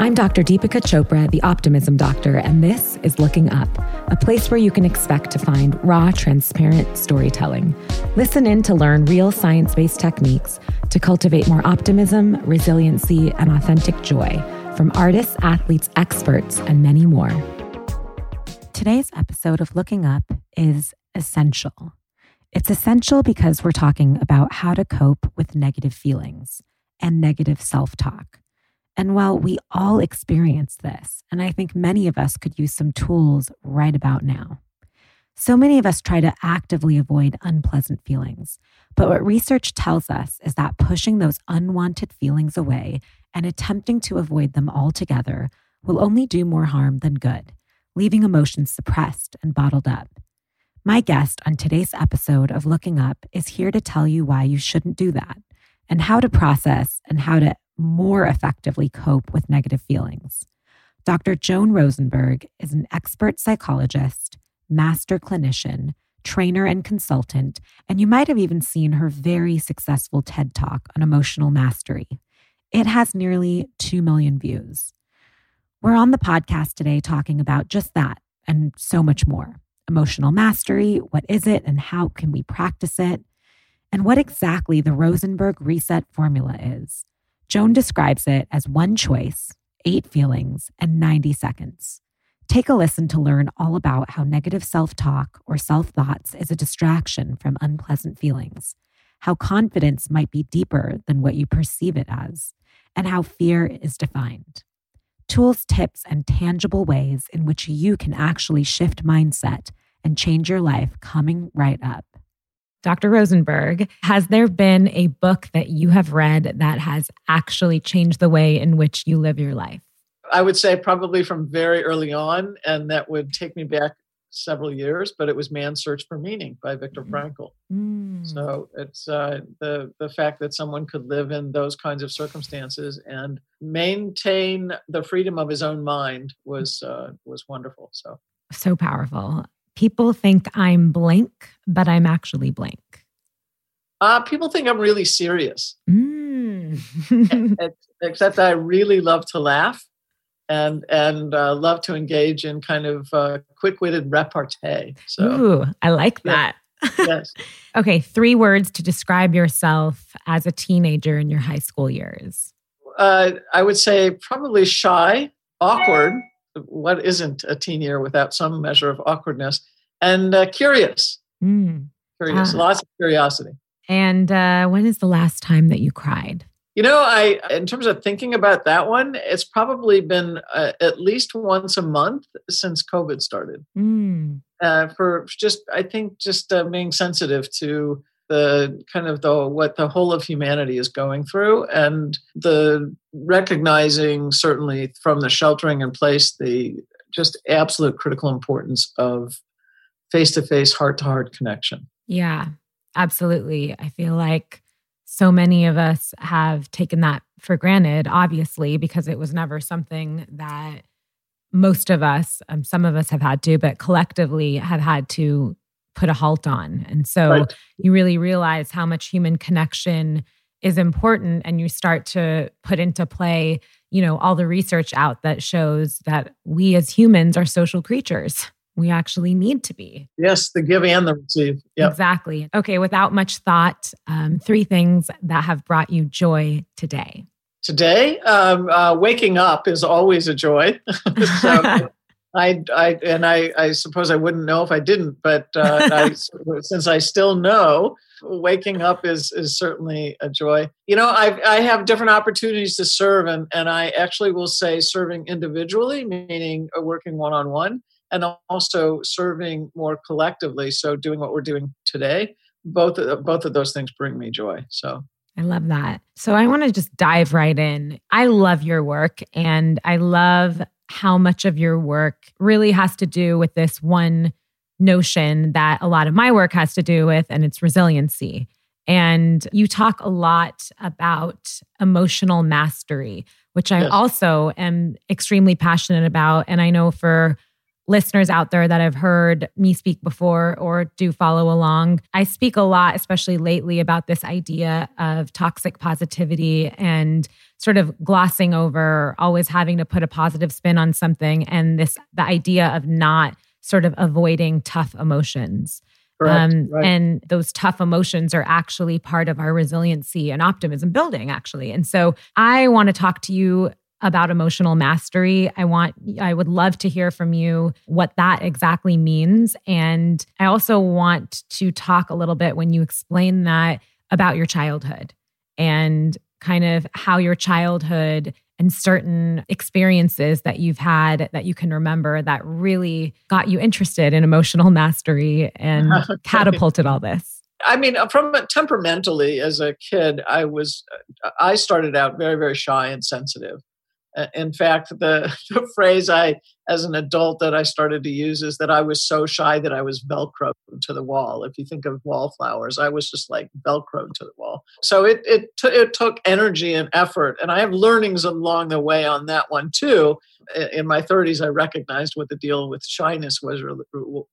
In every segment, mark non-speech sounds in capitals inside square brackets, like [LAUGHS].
I'm Dr. Deepika Chopra, the Optimism Doctor, and this is Looking Up, a place where you can expect to find raw, transparent storytelling. Listen in to learn real science based techniques to cultivate more optimism, resiliency, and authentic joy from artists, athletes, experts, and many more. Today's episode of Looking Up is essential. It's essential because we're talking about how to cope with negative feelings and negative self talk. And while we all experience this, and I think many of us could use some tools right about now, so many of us try to actively avoid unpleasant feelings. But what research tells us is that pushing those unwanted feelings away and attempting to avoid them altogether will only do more harm than good, leaving emotions suppressed and bottled up. My guest on today's episode of Looking Up is here to tell you why you shouldn't do that and how to process and how to more effectively cope with negative feelings. Dr. Joan Rosenberg is an expert psychologist, master clinician, trainer, and consultant, and you might have even seen her very successful TED Talk on emotional mastery. It has nearly 2 million views. We're on the podcast today talking about just that and so much more. Emotional mastery, what is it and how can we practice it? And what exactly the Rosenberg Reset Formula is. Joan describes it as one choice, eight feelings, and 90 seconds. Take a listen to learn all about how negative self talk or self thoughts is a distraction from unpleasant feelings, how confidence might be deeper than what you perceive it as, and how fear is defined. Tools, tips, and tangible ways in which you can actually shift mindset and change your life coming right up. Dr. Rosenberg, has there been a book that you have read that has actually changed the way in which you live your life? I would say probably from very early on, and that would take me back several years, but it was Man's Search for Meaning by Viktor mm. Frankl. Mm. So it's uh, the the fact that someone could live in those kinds of circumstances and maintain the freedom of his own mind was uh, was wonderful. So so powerful people think I'm blank, but I'm actually blank? Uh, people think I'm really serious. Mm. [LAUGHS] Except I really love to laugh and and uh, love to engage in kind of uh, quick-witted repartee. So, Ooh, I like that. yes. [LAUGHS] okay, three words to describe yourself as a teenager in your high school years. Uh, I would say probably shy, awkward, what isn't a teen year without some measure of awkwardness and uh, curious mm. curious ah. lots of curiosity and uh, when is the last time that you cried you know i in terms of thinking about that one it's probably been uh, at least once a month since covid started mm. for just i think just uh, being sensitive to the kind of the what the whole of humanity is going through and the recognizing certainly from the sheltering in place the just absolute critical importance of face to face heart to heart connection. Yeah absolutely. I feel like so many of us have taken that for granted obviously because it was never something that most of us um, some of us have had to but collectively have had to put a halt on. And so right. you really realize how much human connection is important and you start to put into play, you know, all the research out that shows that we as humans are social creatures. We actually need to be. Yes, the give and the receive. Yep. Exactly. Okay, without much thought, um, three things that have brought you joy today. Today, um, uh, waking up is always a joy. [LAUGHS] so [LAUGHS] I, I and I, I suppose I wouldn't know if I didn't, but uh, [LAUGHS] I, since I still know, waking up is is certainly a joy. You know, I I have different opportunities to serve, and and I actually will say serving individually, meaning working one on one, and also serving more collectively. So doing what we're doing today both both of those things bring me joy. So I love that. So I want to just dive right in. I love your work and I love how much of your work really has to do with this one notion that a lot of my work has to do with, and it's resiliency. And you talk a lot about emotional mastery, which I yes. also am extremely passionate about. And I know for listeners out there that have heard me speak before or do follow along, I speak a lot, especially lately, about this idea of toxic positivity and sort of glossing over, always having to put a positive spin on something, and this the idea of not sort of avoiding tough emotions. Um, right. And those tough emotions are actually part of our resiliency and optimism building, actually. And so I want to talk to you about emotional mastery. I want I would love to hear from you what that exactly means and I also want to talk a little bit when you explain that about your childhood and kind of how your childhood and certain experiences that you've had that you can remember that really got you interested in emotional mastery and [LAUGHS] catapulted all this. I mean, uh, from temperamentally as a kid, I was, uh, I started out very, very shy and sensitive in fact, the, [LAUGHS] the phrase I, as an adult, that I started to use is that I was so shy that I was velcroed to the wall. If you think of wallflowers, I was just like velcroed to the wall. So it it t- it took energy and effort, and I have learnings along the way on that one too. In my 30s, I recognized what the deal with shyness was really,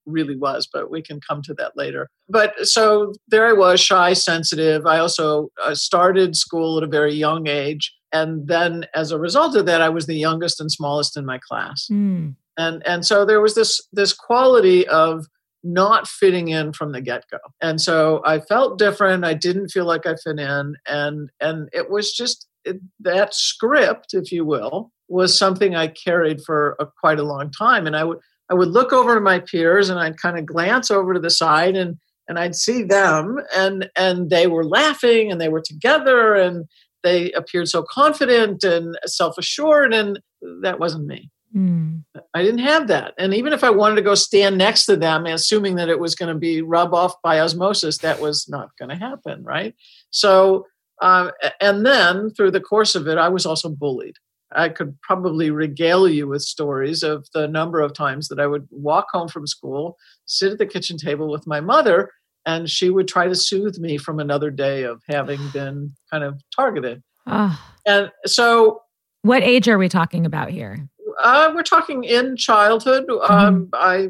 really was, but we can come to that later. But so there I was, shy, sensitive. I also uh, started school at a very young age and then as a result of that i was the youngest and smallest in my class. Mm. and and so there was this this quality of not fitting in from the get-go. And so i felt different. I didn't feel like i fit in. And and it was just it, that script if you will was something i carried for a, quite a long time. And i would i would look over to my peers and i'd kind of glance over to the side and and I'd see them and and they were laughing and they were together and they appeared so confident and self-assured and that wasn't me. Mm. i didn't have that. And even if i wanted to go stand next to them assuming that it was going to be rub off by osmosis that was not going to happen right? So uh, and then through the course of it i was also bullied. I could probably regale you with stories of the number of times that i would walk home from school sit at the kitchen table with my mother and she would try to soothe me from another day of having been kind of targeted. Oh. And so, what age are we talking about here? Uh, we're talking in childhood. Mm-hmm. Um, I,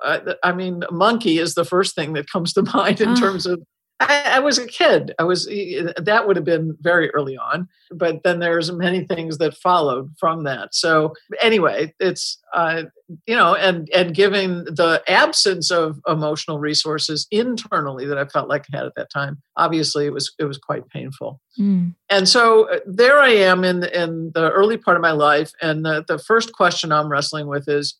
I, I, mean, monkey is the first thing that comes to [LAUGHS] mind in oh. terms of I, I, was a kid. I was that would have been very early on, but then there's many things that followed from that. So anyway, it's uh, you know, and and given the absence of emotional resources internally that I felt like I had at that time, obviously it was it was quite painful. Mm. And so uh, there I am in in the early part of my life, and the, the first question I'm wrestling with is,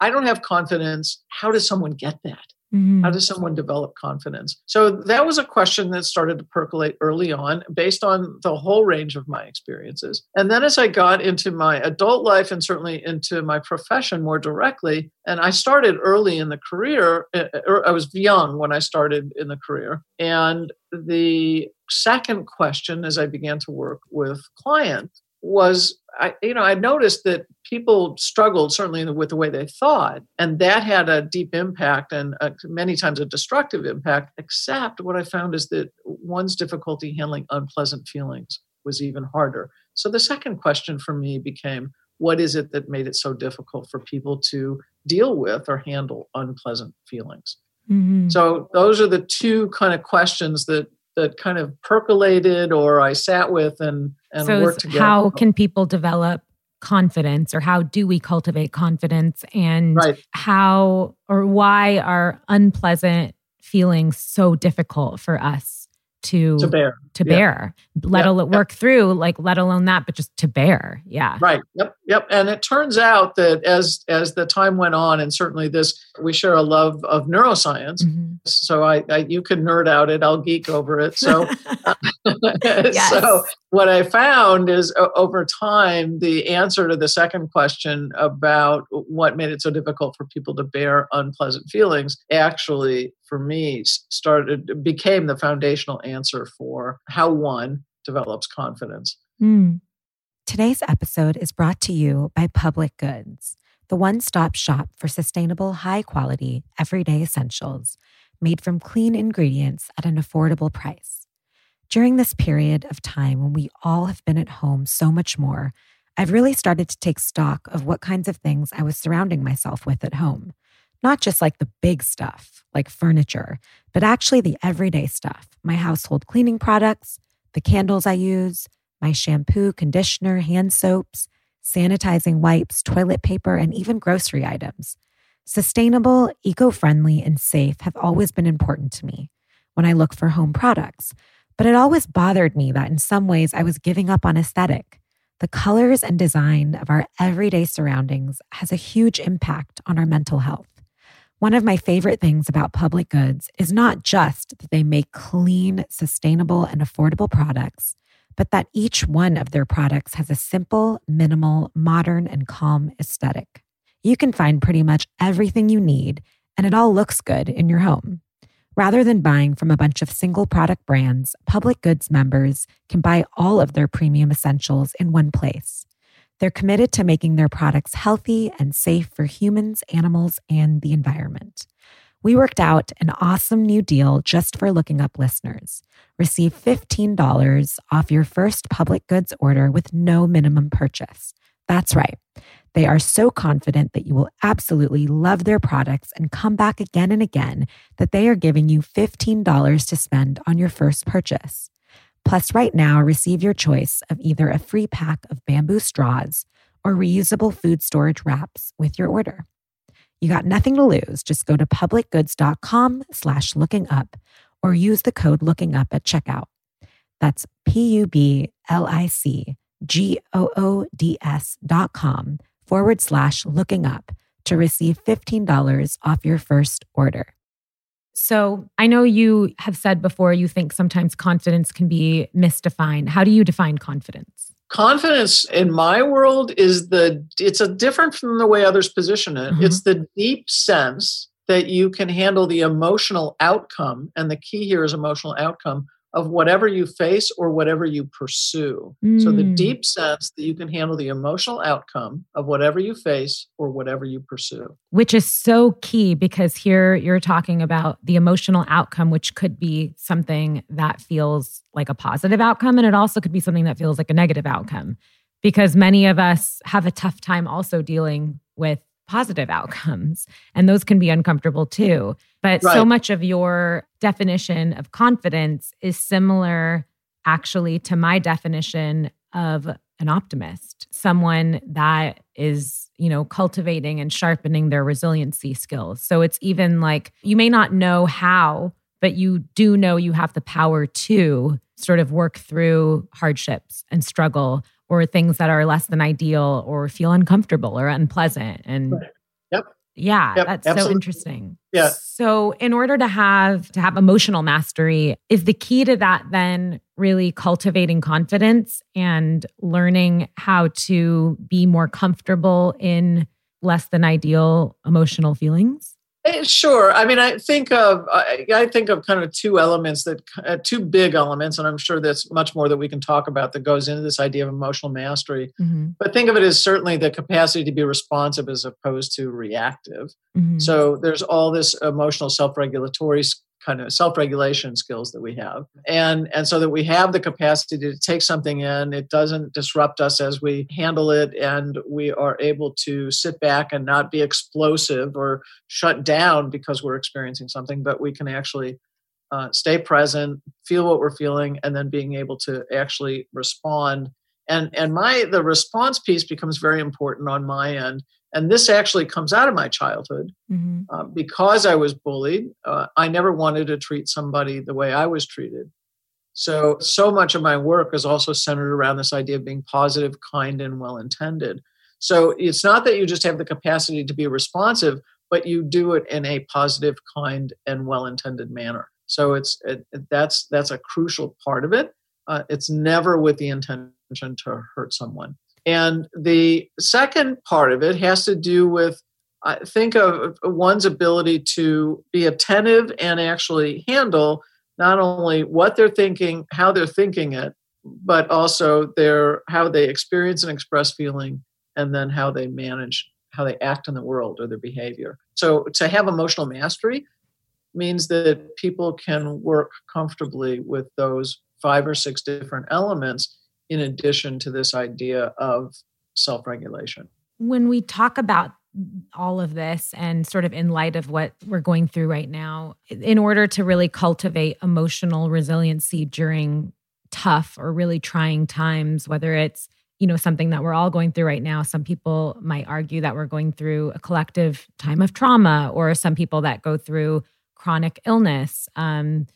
I don't have confidence. How does someone get that? Mm-hmm. How does someone develop confidence? So that was a question that started to percolate early on based on the whole range of my experiences. And then as I got into my adult life and certainly into my profession more directly, and I started early in the career, uh, uh, I was young when I started in the career. And the second question as I began to work with clients was I, you know, I noticed that people struggled certainly with the way they thought, and that had a deep impact and a, many times a destructive impact. Except what I found is that one's difficulty handling unpleasant feelings was even harder. So the second question for me became, what is it that made it so difficult for people to deal with or handle unpleasant feelings? Mm-hmm. So those are the two kind of questions that that kind of percolated or I sat with and and so worked together. How can people develop confidence or how do we cultivate confidence and right. how or why are unpleasant feelings so difficult for us to to bear to yep. bear let yep. alone work yep. through like let alone that but just to bear yeah right yep yep and it turns out that as as the time went on and certainly this we share a love of neuroscience mm-hmm. so I, I, you can nerd out it i'll geek over it so [LAUGHS] [LAUGHS] yes. so what i found is uh, over time the answer to the second question about what made it so difficult for people to bear unpleasant feelings actually for me started became the foundational answer for how one develops confidence. Mm. Today's episode is brought to you by Public Goods, the one-stop shop for sustainable, high-quality, everyday essentials made from clean ingredients at an affordable price. During this period of time when we all have been at home so much more, I've really started to take stock of what kinds of things I was surrounding myself with at home. Not just like the big stuff, like furniture, but actually the everyday stuff my household cleaning products, the candles I use, my shampoo, conditioner, hand soaps, sanitizing wipes, toilet paper, and even grocery items. Sustainable, eco friendly, and safe have always been important to me when I look for home products, but it always bothered me that in some ways I was giving up on aesthetic. The colors and design of our everyday surroundings has a huge impact on our mental health. One of my favorite things about public goods is not just that they make clean, sustainable, and affordable products, but that each one of their products has a simple, minimal, modern, and calm aesthetic. You can find pretty much everything you need, and it all looks good in your home. Rather than buying from a bunch of single product brands, public goods members can buy all of their premium essentials in one place. They're committed to making their products healthy and safe for humans, animals, and the environment. We worked out an awesome new deal just for looking up listeners. Receive $15 off your first public goods order with no minimum purchase. That's right. They are so confident that you will absolutely love their products and come back again and again that they are giving you $15 to spend on your first purchase. Plus, right now, receive your choice of either a free pack of bamboo straws or reusable food storage wraps with your order. You got nothing to lose. Just go to publicgoods.com slash looking up or use the code looking up at checkout. That's P-U-B-L-I-C-G-O-O-D-S dot com forward slash looking up to receive $15 off your first order. So I know you have said before you think sometimes confidence can be misdefined. How do you define confidence? Confidence in my world is the it's a different from the way others position it. Mm-hmm. It's the deep sense that you can handle the emotional outcome and the key here is emotional outcome of whatever you face or whatever you pursue. Mm. So the mm. deep sense that you can handle the emotional outcome of whatever you face or whatever you pursue. Which is so key because here you're talking about the emotional outcome, which could be something that feels like a positive outcome. And it also could be something that feels like a negative outcome because many of us have a tough time also dealing with positive outcomes. And those can be uncomfortable too. But right. so much of your definition of confidence is similar actually to my definition of an optimist, someone that is, you know, cultivating and sharpening their resiliency skills. So it's even like you may not know how, but you do know you have the power to sort of work through hardships and struggle or things that are less than ideal or feel uncomfortable or unpleasant. And yep. Yeah, yep, that's absolutely. so interesting. Yeah. So in order to have to have emotional mastery, is the key to that then really cultivating confidence and learning how to be more comfortable in less than ideal emotional feelings? Eh, sure. I mean, I think of I, think of kind of two elements that uh, two big elements, and I'm sure there's much more that we can talk about that goes into this idea of emotional mastery. Mm-hmm. But think of it as certainly the capacity to be responsive as opposed to reactive. Mm-hmm. So there's all this emotional self-regulatory kind of self-regulation skills that we have. And and so that we have the capacity to take something in it doesn't disrupt us as we handle it and we are able to sit back and not be explosive or shut down because we're experiencing something but we can actually uh, stay present feel what we're feeling and then being able to actually respond. And and my the response piece becomes very important on my end and this actually comes out of my childhood mm-hmm. uh, because i was bullied uh, i never wanted to treat somebody the way i was treated. So so much of my work is also centered around this idea of being positive kind and well intended so it's not that you just have the capacity to be responsive but you do it in a positive kind and well intended manner. So it's it, that's that's a crucial part of it. Uh, it's never with the intention to hurt someone and the second part of it has to do with I think of one's ability to be attentive and actually handle not only what they're thinking, how they're thinking it, but also their how they experience and express feeling, and then how they manage, how they act in the world or their behavior. So to have emotional mastery means that people can work comfortably with those five or six different elements in addition to this idea of self-regulation. When we talk about all of this and sort of in light of what we're going through right now in order to really cultivate emotional resiliency during tough or really trying times whether it's you know something that we're all going through right now some people might argue that we're going through a collective time of trauma or some people that go through chronic illness um,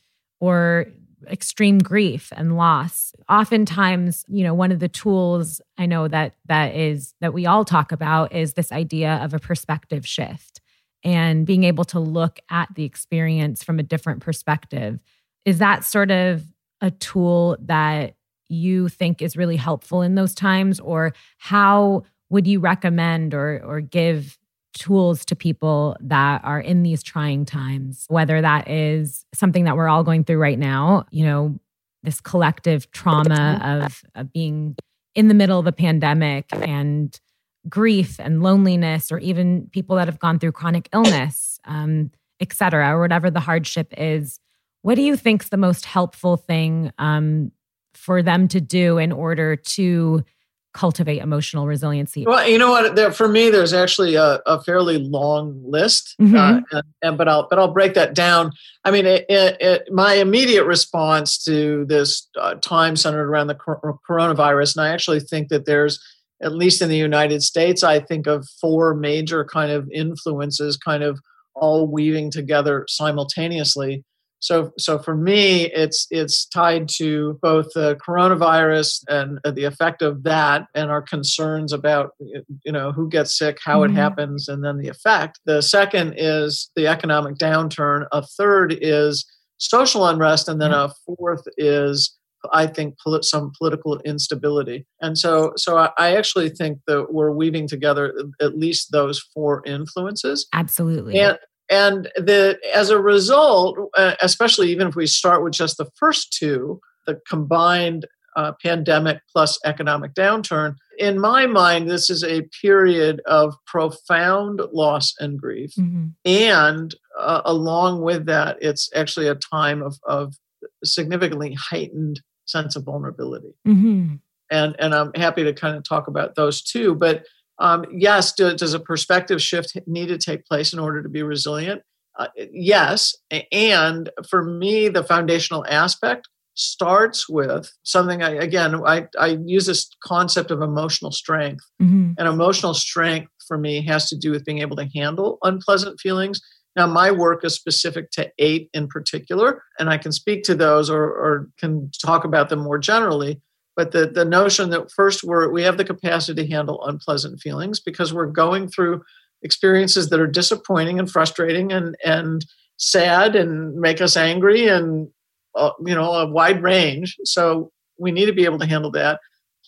or extreme grief and loss. Oftentimes you know one of the tools i know that that is that we all talk about is this idea of a perspective shift and being able to look at the experience from a different perspective. Is that sort of a tool that you think is really helpful in those times or how would you recommend or or give tools to people that are in these trying times, whether that is something that we're all going through right now, you know, this collective trauma of, of being in the middle of a pandemic and grief and loneliness, or even people that have gone through chronic illness, um, et cetera, or whatever the hardship is. What do you think is the most helpful thing um, for them to do in order to cultivate emotional resiliency? Well, you know what? There, for me, there's actually a, a fairly long list, uh, mm-hmm. uh, and, and, but I'll but I'll break that down. I mean, it, it, it, my immediate response to this uh, time centered around the coronavirus, and I actually think that there's at least in the United States, I think of four major kind of influences, kind of all weaving together simultaneously. So, so for me, it's it's tied to both the coronavirus and the effect of that, and our concerns about you know who gets sick, how mm-hmm. it happens, and then the effect. The second is the economic downturn. A third is social unrest, and then a fourth is I think some political instability. And so, so I actually think that we're weaving together at least those four influences. Absolutely. And, and the as a result uh, especially even if we start with just the first two the combined uh, pandemic plus economic downturn in my mind this is a period of profound loss and grief mm-hmm. and uh, along with that it's actually a time of, of significantly heightened sense of vulnerability mm-hmm. and and i'm happy to kind of talk about those two but um, yes, do, does a perspective shift need to take place in order to be resilient? Uh, yes. And for me, the foundational aspect starts with something I, again, I, I use this concept of emotional strength. Mm-hmm. And emotional strength for me has to do with being able to handle unpleasant feelings. Now, my work is specific to eight in particular, and I can speak to those or, or can talk about them more generally but the, the notion that first we're, we have the capacity to handle unpleasant feelings because we're going through experiences that are disappointing and frustrating and, and sad and make us angry and uh, you know a wide range. So we need to be able to handle that.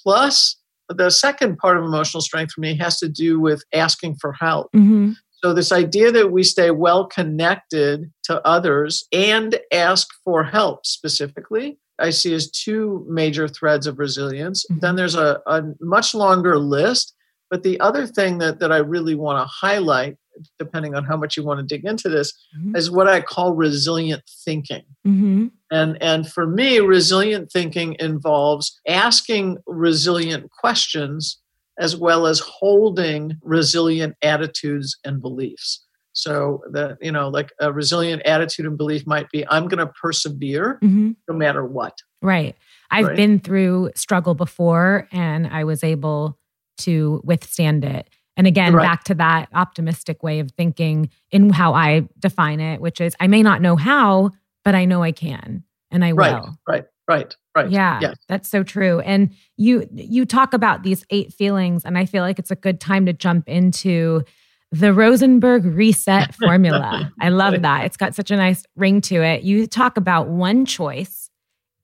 Plus the second part of emotional strength for me has to do with asking for help. Mm-hmm. so this idea that we stay well connected to others and ask for help specifically I see as two major threads of resilience. Mm-hmm. Then there's a, a much longer list. But the other thing that, that I really want to highlight, depending on how much you want to dig into this, mm-hmm. is what I call resilient thinking. Mm-hmm. And, and for me, resilient thinking involves asking resilient questions as well as holding resilient attitudes and beliefs. So that, you know, like a resilient attitude and belief might be I'm going to persevere mm-hmm. no matter what. Right. I've right? been through struggle before and I was able to withstand it. And again, right. back to that optimistic way of thinking in how I define it, which is I may not know how, but I know I can and I right, will. Right. Right. Right. Yeah, yes. that's so true. And you you talk about these eight feelings, and I feel like it's a good time to jump into the Rosenberg reset [LAUGHS] formula. I love that. It's got such a nice ring to it. You talk about one choice,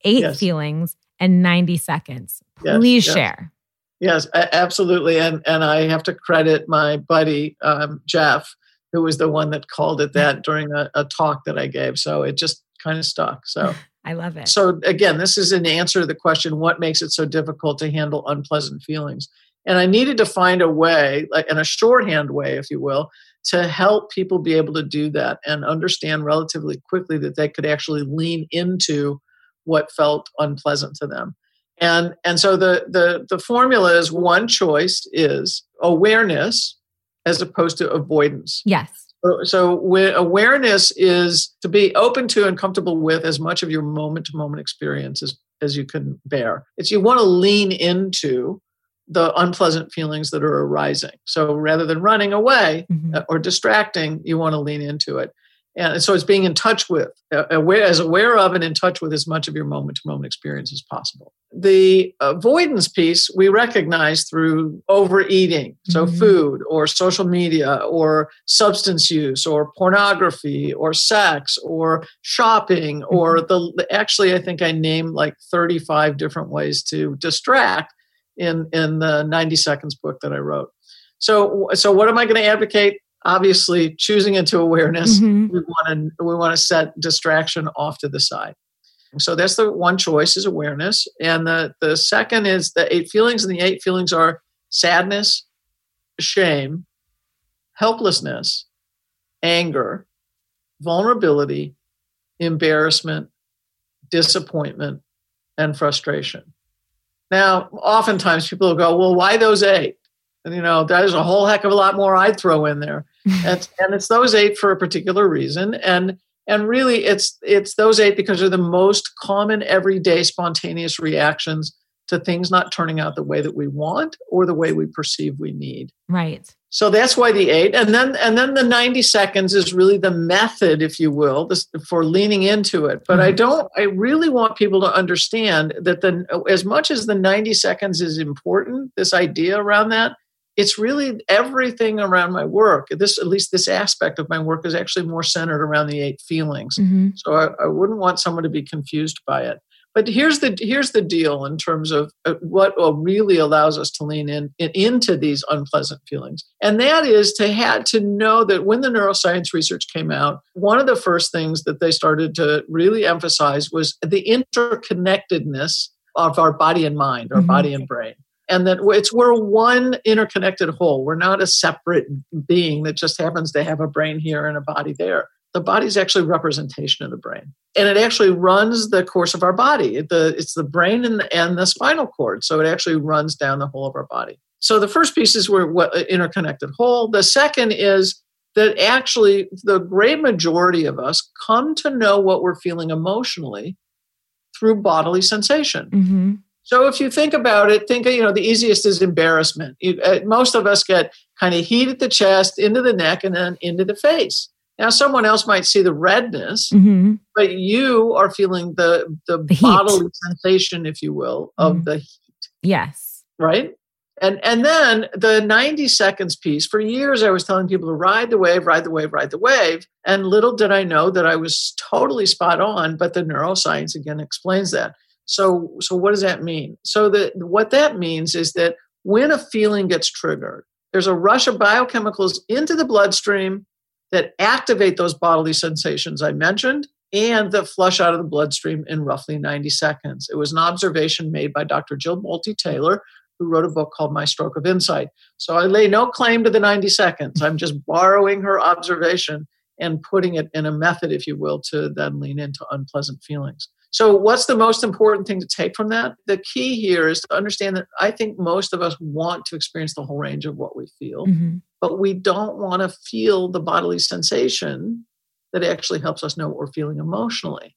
eight yes. feelings, and 90 seconds. Please yes, share. Yes, absolutely. And and I have to credit my buddy um, Jeff, who was the one that called it that during a, a talk that I gave. So it just kind of stuck. So [LAUGHS] I love it. So again, this is an answer to the question: What makes it so difficult to handle unpleasant feelings? And I needed to find a way, like in a shorthand way, if you will, to help people be able to do that and understand relatively quickly that they could actually lean into what felt unpleasant to them. And and so the the the formula is one choice is awareness as opposed to avoidance. Yes. So, awareness is to be open to and comfortable with as much of your moment to moment experience as, as you can bear. It's you want to lean into the unpleasant feelings that are arising. So rather than running away mm-hmm. or distracting, you want to lean into it. And so it's being in touch with, aware, as aware of and in touch with as much of your moment to moment experience as possible. The avoidance piece we recognize through overeating, so mm-hmm. food or social media or substance use or pornography or sex or shopping mm-hmm. or the, actually, I think I named like 35 different ways to distract in in the 90 seconds book that I wrote. So so what am I going to advocate? Obviously, choosing into awareness. Mm-hmm. We want to we want to set distraction off to the side. So that's the one choice is awareness, and the the second is the eight feelings, and the eight feelings are sadness, shame, helplessness, anger, vulnerability, embarrassment, disappointment, and frustration. Now, oftentimes people will go, well, why those eight? And, you know, there's a whole heck of a lot more I'd throw in there. [LAUGHS] and, and it's those eight for a particular reason. And and really it's it's those eight because they're the most common everyday spontaneous reactions to things not turning out the way that we want or the way we perceive we need. Right. So that's why the eight, and then and then the ninety seconds is really the method, if you will, this, for leaning into it. But mm-hmm. I don't. I really want people to understand that the as much as the ninety seconds is important, this idea around that, it's really everything around my work. This at least this aspect of my work is actually more centered around the eight feelings. Mm-hmm. So I, I wouldn't want someone to be confused by it. But here's the here's the deal in terms of uh, what really allows us to lean in, in, into these unpleasant feelings, and that is to have to know that when the neuroscience research came out, one of the first things that they started to really emphasize was the interconnectedness of our body and mind, our mm-hmm. body and brain. And that it's we're one interconnected whole. We're not a separate being that just happens to have a brain here and a body there the body is actually a representation of the brain and it actually runs the course of our body the, it's the brain and the, and the spinal cord so it actually runs down the whole of our body so the first piece is we're what, interconnected whole the second is that actually the great majority of us come to know what we're feeling emotionally through bodily sensation mm-hmm. So if you think about it, think you know the easiest is embarrassment. You, uh, most of us get kind of heat at the chest, into the neck, and then into the face. Now, someone else might see the redness, mm-hmm. but you are feeling the the, the bodily sensation, if you will, of mm-hmm. the heat. Yes. Right. And and then the 90 seconds piece. For years, I was telling people to ride the wave, ride the wave, ride the wave. And little did I know that I was totally spot on. But the neuroscience again explains that. So so what does that mean? So that what that means is that when a feeling gets triggered, there's a rush of biochemicals into the bloodstream that activate those bodily sensations I mentioned and that flush out of the bloodstream in roughly 90 seconds. It was an observation made by Dr. Jill Bolte Taylor, who wrote a book called My Stroke of Insight. So I lay no claim to the 90 seconds. I'm just borrowing her observation and putting it in a method, if you will, to then lean into unpleasant feelings. So, what's the most important thing to take from that? The key here is to understand that I think most of us want to experience the whole range of what we feel, mm-hmm. But we don't want to feel the bodily sensation that actually helps us know what we're feeling emotionally.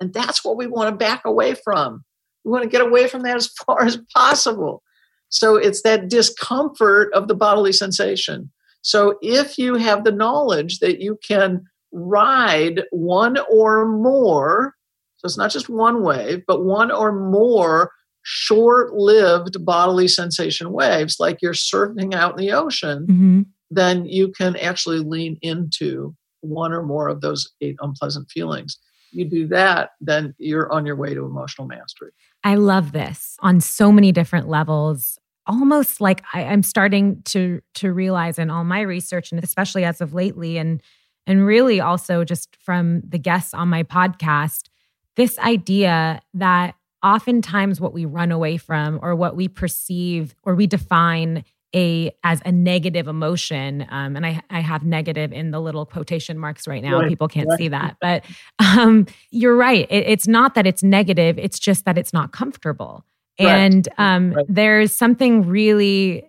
And that's what we want to back away from. We want to get away from that as [LAUGHS] far as possible. So, it's that discomfort of the bodily sensation. So, if you have the knowledge that you can ride one or more so it's not just one wave, but one or more short lived bodily sensation waves, like you're surfing out in the ocean, mm-hmm. then you can actually lean into one or more of those eight unpleasant feelings. You do that, then you're on your way to emotional mastery. I love this on so many different levels. almost like I, am starting to to realize in all my research and especially as of lately and and really also just from the guests on my podcast this idea that oftentimes what we run away from or what we perceive or we define a as a negative emotion um, and I, I have negative in the little quotation marks right now right. people can't right. see that but um, you're right it, it's not that it's negative it's just that it's not comfortable and um, right. there's something really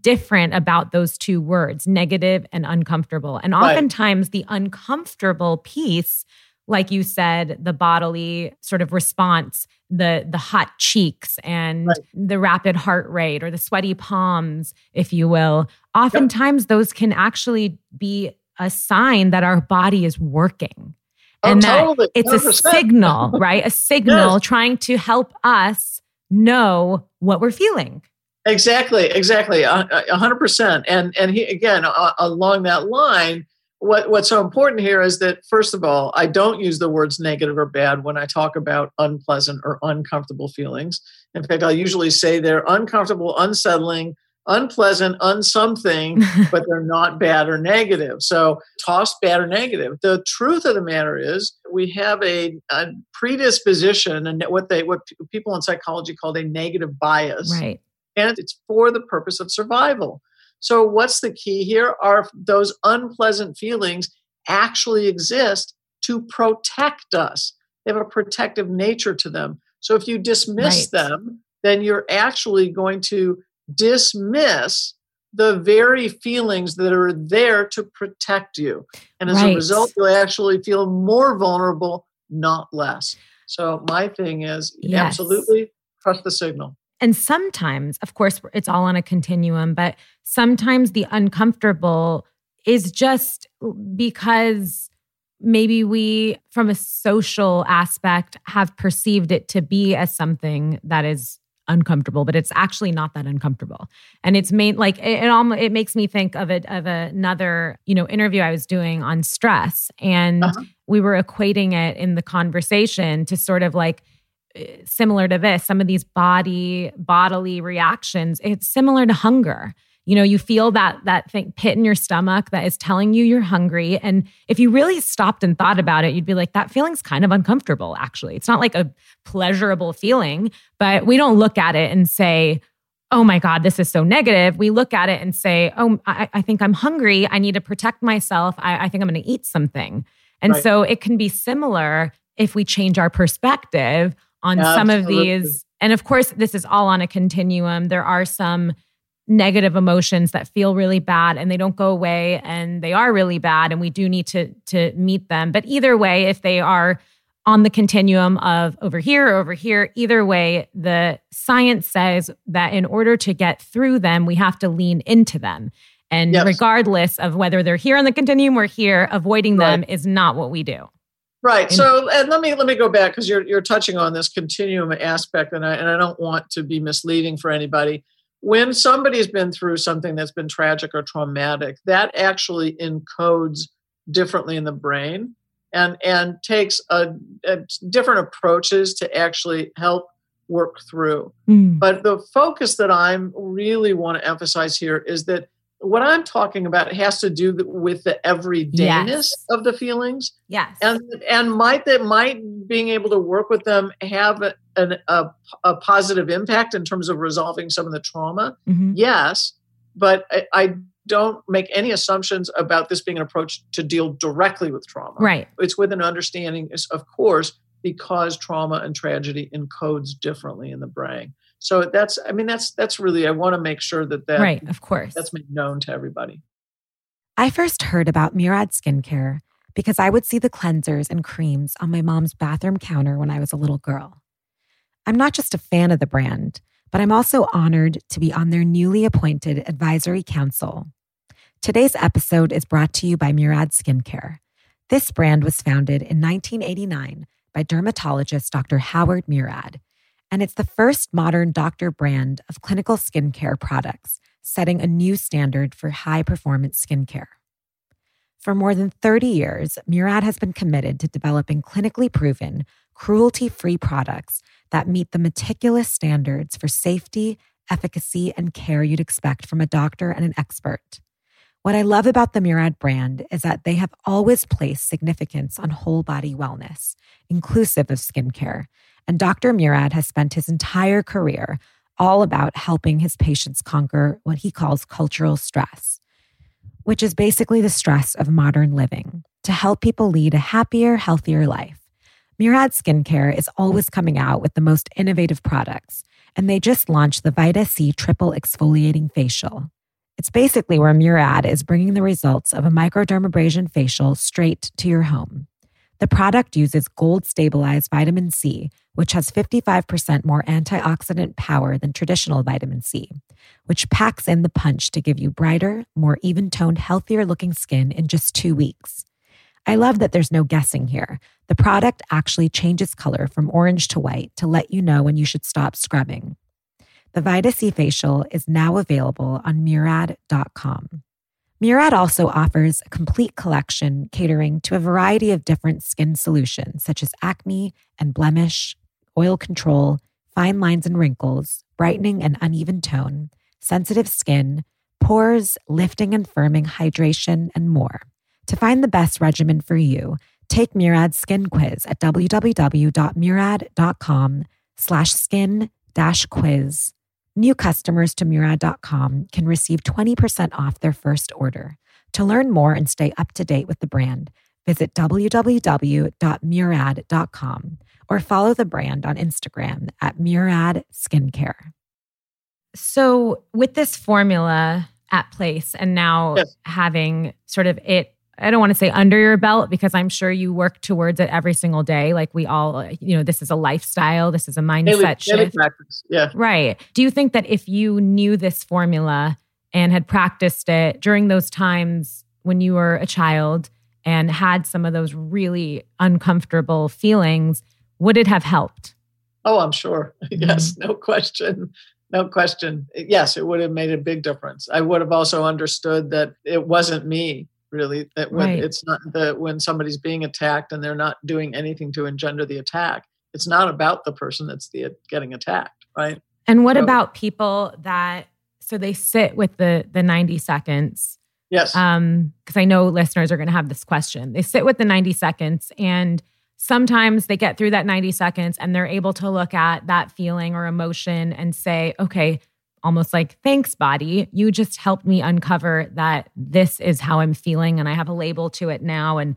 different about those two words, negative and uncomfortable. And oftentimes, right. the uncomfortable piece, like you said, the bodily sort of response, the the hot cheeks and right. the rapid heart rate or the sweaty palms, if you will, oftentimes yep. those can actually be a sign that our body is working. Oh, and that totally. it's a signal, [LAUGHS] right? A signal yes. trying to help us know what we're feeling. Exactly, exactly, a hundred percent. And and he, again, uh, along that line, what what's so important here is that first of all, I don't use the words negative or bad when I talk about unpleasant or uncomfortable feelings. In fact, I'll usually say they're uncomfortable, unsettling, unpleasant, unsomething, [LAUGHS] but they're not bad or negative. So toss bad or negative. The truth of the matter is we have a, a predisposition and what they what people in psychology call a negative bias. Right. And it's for the purpose of survival. So what's the key here? Are those unpleasant feelings actually exist to protect us? They have a protective nature to them. So if you dismiss right. them, then you're actually going to dismiss the very feelings that are there to protect you. And as right. a result, you'll actually feel more vulnerable, not less. So, my thing is yes. absolutely trust the signal. And sometimes, of course, it's all on a continuum, but sometimes the uncomfortable is just because maybe we, from a social aspect, have perceived it to be as something that is uncomfortable, but it's actually not that uncomfortable. And it's made like it, it almost it makes me think of it of another, you know, interview I was doing on stress. And uh-huh. we were equating it in the conversation to sort of like similar to this, some of these body bodily reactions. It's similar to hunger. You know you feel that that thing pit in your stomach that is telling you you're hungry. And if you really stopped and thought about it you'd be like that feeling's kind of uncomfortable actually. It's not like a pleasurable feeling but we don't look at it and say oh my god this is so negative. We look at it and say oh i, I think i'm hungry. I need to protect myself. I, I think i'm going to eat something. And right. so it can be similar if we change our perspective on some of these. And of course this is all on a continuum. There are some negative emotions that feel really bad and they don't go away and they are really bad and we do need to to meet them. But either way if they are on the continuum of over here or over here either way the science says that in order to get through them we have to lean into them. And yes. regardless of whether they're here on the continuum or here avoiding right. them is not what we do Right. So, and let me let me go back because you're you're touching on this continuum aspect, and I and I don't want to be misleading for anybody when somebody's been through something that's been tragic or traumatic, that actually encodes differently in the brain and and takes a, a different approaches to actually help work through. Mm. But the focus that I'm really want to emphasize here is that what I'm talking about has to do with the everydayness yes. of the feelings. Yes. And and might that might being able to work with them have an, a, a positive impact in terms of resolving some of the trauma? Mm-hmm. Yes. But I, I don't make any assumptions about this being an approach to deal directly with trauma. Right. It's with an understanding, of course, because trauma and tragedy encodes differently in the brain. So that's, I mean, that's that's really. I want to make sure that that right, of course, that's made known to everybody. I first heard about Murad skincare because I would see the cleansers and creams on my mom's bathroom counter when I was a little girl. I'm not just a fan of the brand, but I'm also honored to be on their newly appointed advisory council. Today's episode is brought to you by Murad Skincare. This brand was founded in 1989 by dermatologist Dr. Howard Murad and it's the first modern doctor brand of clinical skincare products, setting a new standard for high performance skincare. For more than 30 years, Murad has been committed to developing clinically proven, cruelty free products that meet the meticulous standards for safety, efficacy, and care you'd expect from a doctor and an expert. What I love about the Murad brand is that they have always placed significance on whole body wellness, inclusive of skincare. And Dr. Murad has spent his entire career all about helping his patients conquer what he calls cultural stress, which is basically the stress of modern living to help people lead a happier, healthier life. Murad Skincare is always coming out with the most innovative products, and they just launched the Vita C Triple Exfoliating Facial. It's basically where Murad is bringing the results of a microdermabrasion facial straight to your home. The product uses gold stabilized vitamin C, which has 55% more antioxidant power than traditional vitamin C, which packs in the punch to give you brighter, more even toned, healthier looking skin in just two weeks. I love that there's no guessing here. The product actually changes color from orange to white to let you know when you should stop scrubbing. The Vita C facial is now available on Murad.com. Murad also offers a complete collection catering to a variety of different skin solutions, such as acne and blemish, oil control, fine lines and wrinkles, brightening and uneven tone, sensitive skin, pores, lifting and firming, hydration, and more. To find the best regimen for you, take Murad's skin quiz at www.murad.com slash skin dash quiz New customers to Murad.com can receive 20% off their first order. To learn more and stay up to date with the brand, visit www.murad.com or follow the brand on Instagram at Murad Skincare. So, with this formula at place and now yes. having sort of it I don't want to say under your belt because I'm sure you work towards it every single day. Like we all, you know, this is a lifestyle, this is a mindset daily, shift. Daily practice. Yeah. Right. Do you think that if you knew this formula and had practiced it during those times when you were a child and had some of those really uncomfortable feelings, would it have helped? Oh, I'm sure. [LAUGHS] yes, mm-hmm. no question. No question. Yes, it would have made a big difference. I would have also understood that it wasn't me really that when right. it's not that when somebody's being attacked and they're not doing anything to engender the attack it's not about the person that's the getting attacked right? And what so, about people that so they sit with the the 90 seconds yes. um because i know listeners are going to have this question. They sit with the 90 seconds and sometimes they get through that 90 seconds and they're able to look at that feeling or emotion and say okay almost like, thanks, body. You just helped me uncover that this is how I'm feeling and I have a label to it now. And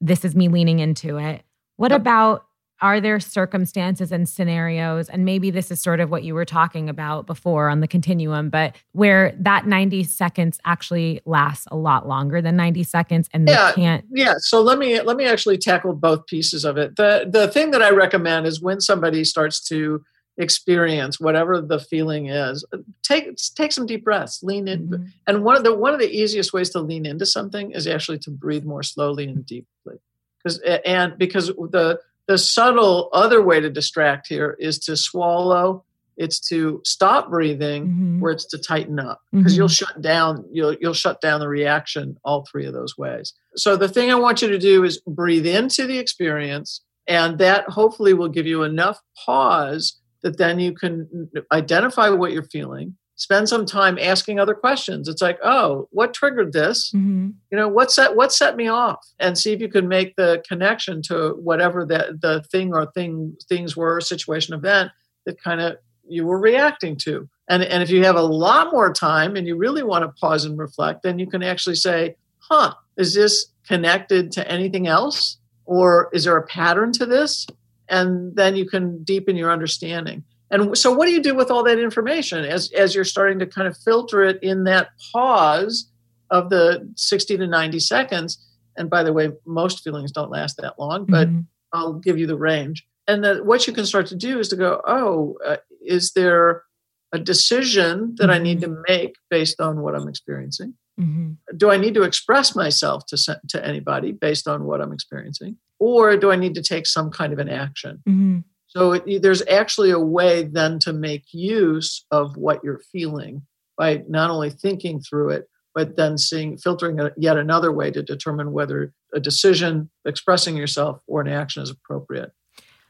this is me leaning into it. What yep. about are there circumstances and scenarios and maybe this is sort of what you were talking about before on the continuum but where that 90 seconds actually lasts a lot longer than 90 seconds and yeah, they can't yeah so let me let me actually tackle both pieces of it the the thing that i recommend is when somebody starts to experience whatever the feeling is take take some deep breaths lean in mm-hmm. and one of the one of the easiest ways to lean into something is actually to breathe more slowly and deeply because and because the the subtle other way to distract here is to swallow it's to stop breathing mm-hmm. or it's to tighten up because mm-hmm. you'll shut down you'll you'll shut down the reaction all three of those ways so the thing i want you to do is breathe into the experience and that hopefully will give you enough pause that then you can identify what you're feeling spend some time asking other questions. It's like oh what triggered this? Mm-hmm. you know what set what set me off? And see if you can make the connection to whatever that the thing or thing things were situation event that kind of you were reacting to. And and if you have a lot more time and you really want to pause and reflect then you can actually say huh is this connected to anything else? Or is there a pattern to this and then you can deepen your understanding and so what do you do with all that information as as you're starting to kind of filter it in that pause of the 60 to 90 seconds and by the way most feelings don't last that long but mm-hmm. i'll give you the range and that what you can start to do is to go oh uh, is there a decision that i need mm-hmm. to make based on what i'm experiencing mm-hmm. do i need to express myself to to anybody based on what i'm experiencing or do I need to take some kind of an action? Mm-hmm. So it, there's actually a way then to make use of what you're feeling by not only thinking through it, but then seeing filtering a, yet another way to determine whether a decision, expressing yourself, or an action is appropriate.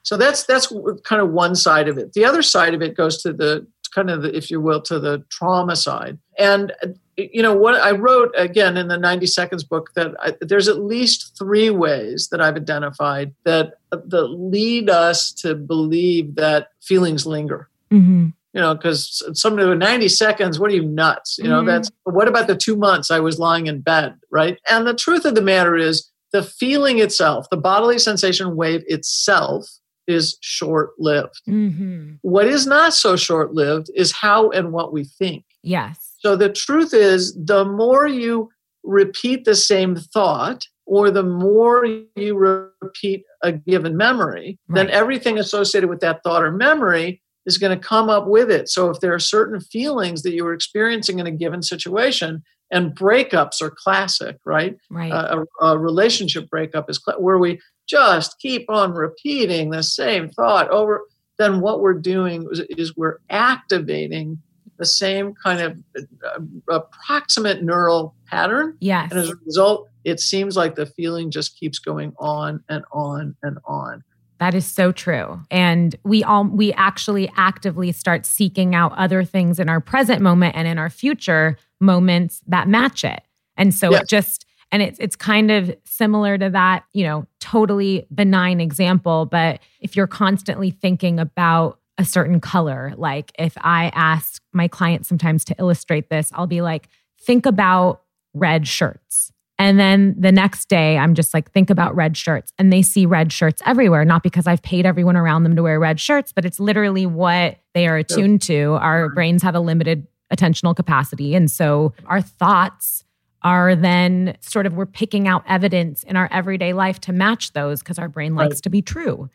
So that's that's kind of one side of it. The other side of it goes to the kind of, the, if you will, to the trauma side. And you know what I wrote again in the 90 seconds book that I, there's at least three ways that I've identified that that lead us to believe that feelings linger. Mm-hmm. You know, because somebody with 90 seconds, what are you nuts? You know, mm-hmm. that's what about the two months I was lying in bed, right? And the truth of the matter is, the feeling itself, the bodily sensation wave itself, is short lived. Mm-hmm. What is not so short lived is how and what we think. Yes. So the truth is, the more you repeat the same thought, or the more you repeat a given memory, right. then everything associated with that thought or memory is going to come up with it. So if there are certain feelings that you were experiencing in a given situation, and breakups are classic, right? Right. Uh, a, a, relationship breakup is cl- where we just keep on repeating the same thought over. Then what we're doing is, is we're activating the same kind of uh, approximate neural pattern. Yes. And as a result, it seems like the feeling just keeps going on and on and on. That is so true. And we all we actually actively start seeking out other things in our present moment and in our future moments that match it. And so yes. it just and it's it's kind of similar to that, you know, totally benign example, but if you're constantly thinking about a certain color, like if I ask my clients sometimes to illustrate this, I'll be like, think about red shirts. And then the next day, I'm just like, think about red shirts. And they see red shirts everywhere, not because I've paid everyone around them to wear red shirts, but it's literally what they are attuned to. Our brains have a limited attentional capacity. And so our thoughts are then sort of we're picking out evidence in our everyday life to match those because our brain likes right. to be true.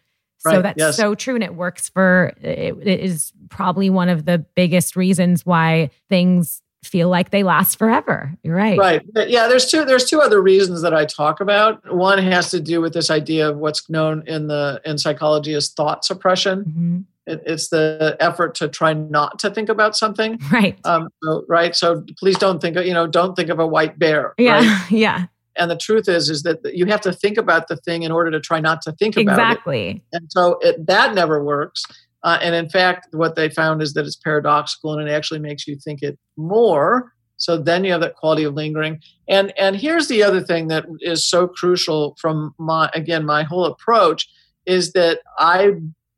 Right. So that's yes. so true. And it works for, it, it is probably one of the biggest reasons why things feel like they last forever. You're right. Right. Yeah, there's two there's two other reasons that I talk about. One has to do with this idea of what's known in the in psychology as thought suppression. Mm-hmm. It, it's the effort to try not to think about something. [LAUGHS] Right. Um, so, right. So please don't think of, you know, don't think of a white bear. Yeah. Right? [LAUGHS] Yeah. And the truth is, is that you have to think about the thing in order to try not to think about exactly. it. Exactly. And so it, that never works. Uh, and in fact, what they found is that it's paradoxical and it actually makes you think it more. So then you have that quality of lingering. And and here's the other thing that is so crucial from my again my whole approach is that I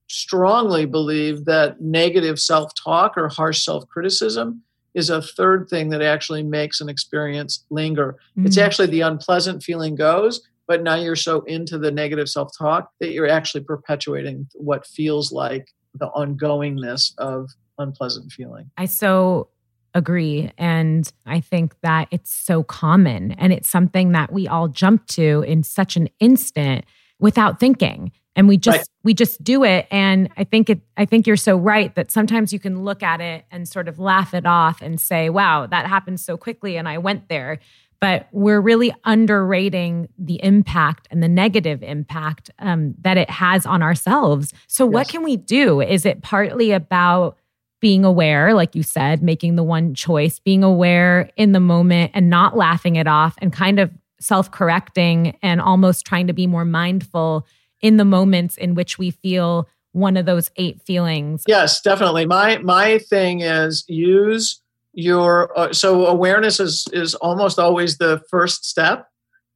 strongly believe that negative self-talk or harsh self-criticism is a third thing that actually makes an experience linger. Mm-hmm. It's mm. actually the unpleasant feeling goes, but now you're so into the negative self-talk that you're actually perpetuating what feels like the ongoingness of unpleasant feeling. I so agree. And I think that it's so common and it's something that we all jump to in such an instant without thinking. And we just right. we just do it. And I think it I think you're so right that sometimes you can look at it and sort of laugh it off and say, wow, that happened so quickly and I went there but we're really underrating the impact and the negative impact um, that it has on ourselves. So, yes. what can we do? Is it partly about being aware, like you said, making the one choice, being aware in the moment and not laughing it off and kind of self correcting and almost trying to be more mindful in the moments in which we feel one of those eight feelings? Yes, definitely. My my thing is use your uh, so awareness is is almost always the first step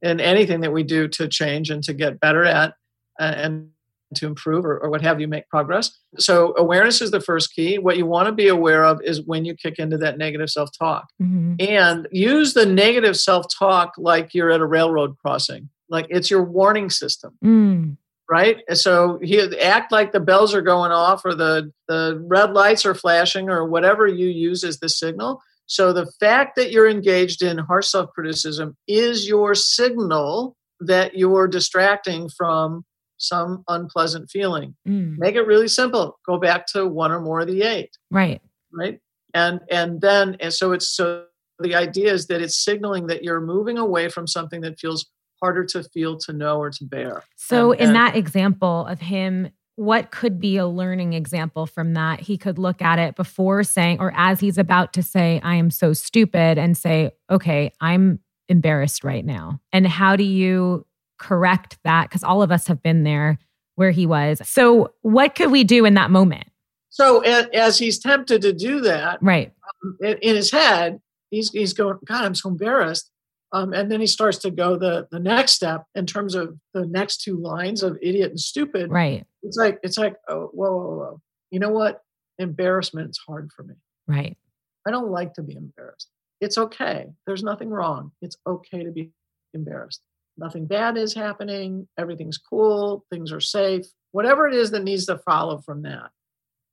in anything that we do to change and to get better at uh, and to improve or, or, what have you make progress so awareness is the first key what you want to be aware of is when you kick into that negative self-talk mm-hmm. and use the negative self-talk like you're at a railroad crossing like it's your warning system mm right? So he act like the bells are going off or the the red lights are flashing or whatever you use as the signal. So the fact that you're engaged in harsh self-criticism is your signal that you're distracting from some unpleasant feeling. Mm. Make it really simple. Go back to one or more of the eight. Right. Right. And and then and so it's so the idea is that it's signaling that you're moving away from something that feels harder to feel, to know, or to bear. So, and, in and, that example of him, what could be a learning example from that? He could look at it before saying, or as he's about to say, I am so stupid, and say, okay, I'm embarrassed right now. And how do you correct that? Because all of us have been there where he was. So, what could we do in that moment? So as he's tempted to do that, right um, in his head, he's he's going, God, I'm so embarrassed. Um, and then he starts to go the the next step in terms of the next two lines of idiot and stupid. Right. It's like it's like oh, whoa, whoa, whoa. You know what? Embarrassment's hard for me. Right. I don't like to be embarrassed. It's okay. There's nothing wrong. It's okay to be embarrassed. Nothing bad is happening. Everything's cool. Things are safe. Whatever it is that needs to follow from that.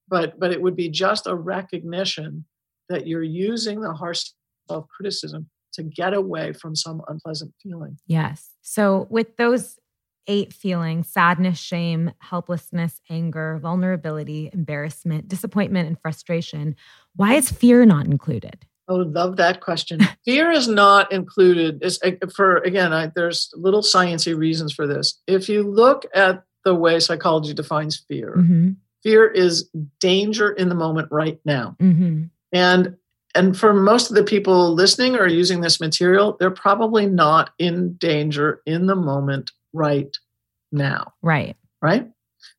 But but it would be just a recognition that you're using the harsh self criticism to get away from some unpleasant feeling. Yes. So with those eight feelings sadness, shame, helplessness, anger, vulnerability, embarrassment, disappointment, and frustration why is fear not included? Oh, love that question. [LAUGHS] Fear is not included. It's, eh, for again, I, there's little sciencey reasons for this. If you look at the way psychology defines fear, mm-hmm. fear is danger in the moment right now. Mm-hmm. And and for most of the people listening or using this material, they're probably not in danger in the moment right now. Right. Right.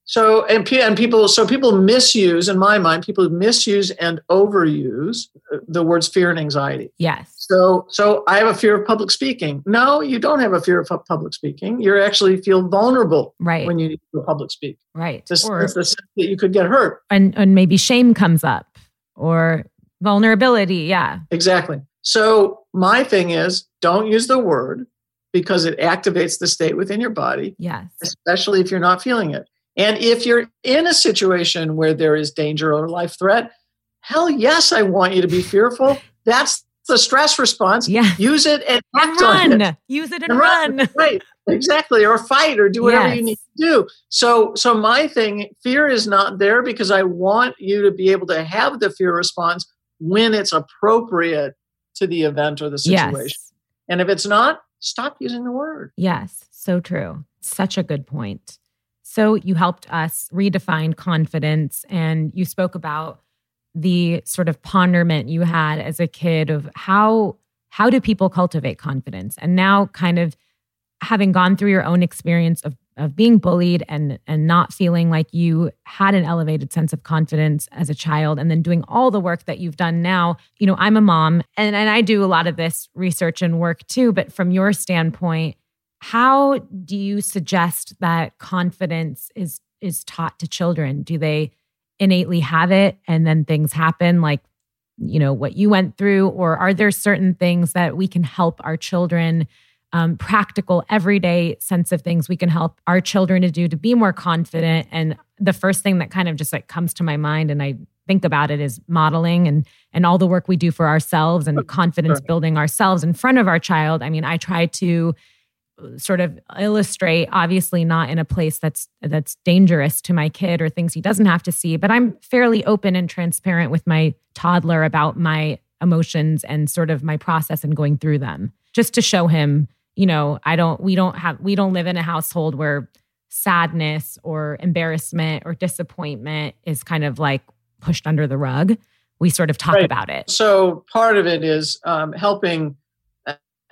So and, and people so people misuse in my mind people misuse and overuse uh, the words fear and anxiety. Yes. So so I have a fear of public speaking. No, you don't have a fear of public speaking. You actually feel vulnerable right. when you do public speak. Right. It's, or, it's the sense that you could get hurt. And and maybe shame comes up or vulnerability. Yeah. Exactly. So my thing is don't use the word because it activates the state within your body. Yes. Especially if you're not feeling it. And if you're in a situation where there is danger or life threat, hell yes, I want you to be fearful. [LAUGHS] That's the stress response. Yeah. Use it and, and run. It. Use it and, and run. run. [LAUGHS] Right. Exactly. Or fight or do whatever yes. you need to do. So so my thing, fear is not there because I want you to be able to have the fear response when it's appropriate to the event or the situation. Yes. And if it's not, stop using the word. Yes. So true. Such a good point. So you helped us redefine confidence and you spoke about the sort of ponderment you had as a kid of how how do people cultivate confidence and now kind of having gone through your own experience of of being bullied and and not feeling like you had an elevated sense of confidence as a child and then doing all the work that you've done now you know i'm a mom and and i do a lot of this research and work too but from your standpoint how do you suggest that confidence is is taught to children? Do they innately have it and then things happen like you know what you went through or are there certain things that we can help our children um, practical everyday sense of things we can help our children to do to be more confident. And the first thing that kind of just like comes to my mind and i think about it is modeling and and all the work we do for ourselves and confidence building ourselves in front of our child. I mean i try to sort of illustrate obviously not in a place that's that's dangerous to my kid or things he doesn't have to see but i'm fairly open and transparent with my toddler about my emotions and sort of my process and going through them just to show him you know i don't we don't have we don't live in a household where sadness or embarrassment or disappointment is kind of like pushed under the rug we sort of talk right. about it so part of it is um, helping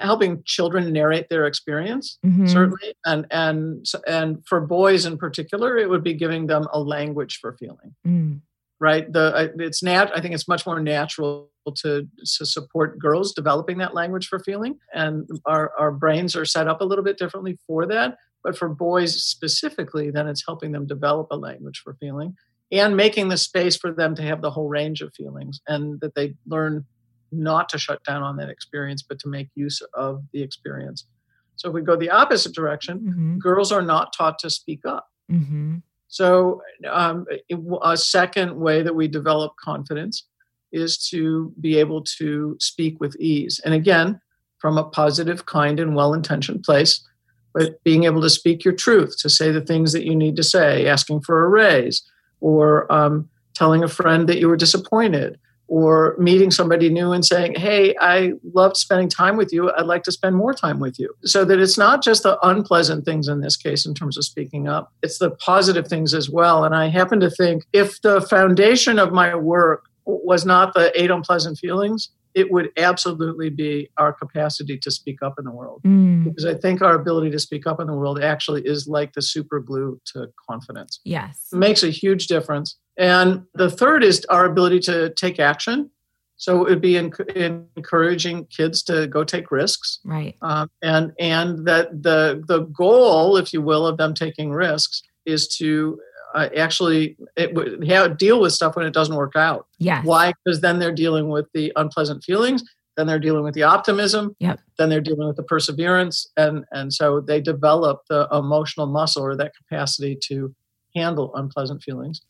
helping children narrate their experience mm-hmm. certainly and and and for boys in particular it would be giving them a language for feeling mm. Right the it's nat i think it's much more natural to to support girls developing that language for feeling and our our brains are set up a little bit differently for that but for boys specifically then it's helping them develop a language for feeling and making the space for them to have the whole range of feelings and that they learn not to shut down on that experience, but to make use of the experience. So if we go the opposite direction, mm-hmm. girls are not taught to speak up. Mm-hmm. So um, a second way that we develop confidence is to be able to speak with ease. And again, from a positive, kind, and well intentioned place, but being able to speak your truth, to say the things that you need to say, asking for a raise, or um, telling a friend that you were disappointed, or meeting somebody new and saying, Hey, I loved spending time with you. I'd like to spend more time with you. So that it's not just the unpleasant things in this case in terms of speaking up, it's the positive things as well. And I happen to think if the foundation of my work was not the eight unpleasant feelings, it would absolutely be our capacity to speak up in the world. Mm. Because I think our ability to speak up in the world actually is like the super glue to confidence. Yes. It makes a huge difference. And the third is our ability to take action. So it would be encouraging kids to go take risks, right? Um, and and that the the goal, if you will, of them taking risks is to uh, actually it would have, deal with stuff when it doesn't work out. Yeah. Why? Because then they're dealing with the unpleasant feelings. Then they're dealing with the optimism. Yep. Then they're dealing with the perseverance, and and so they develop the emotional muscle or that capacity to handle unpleasant feelings.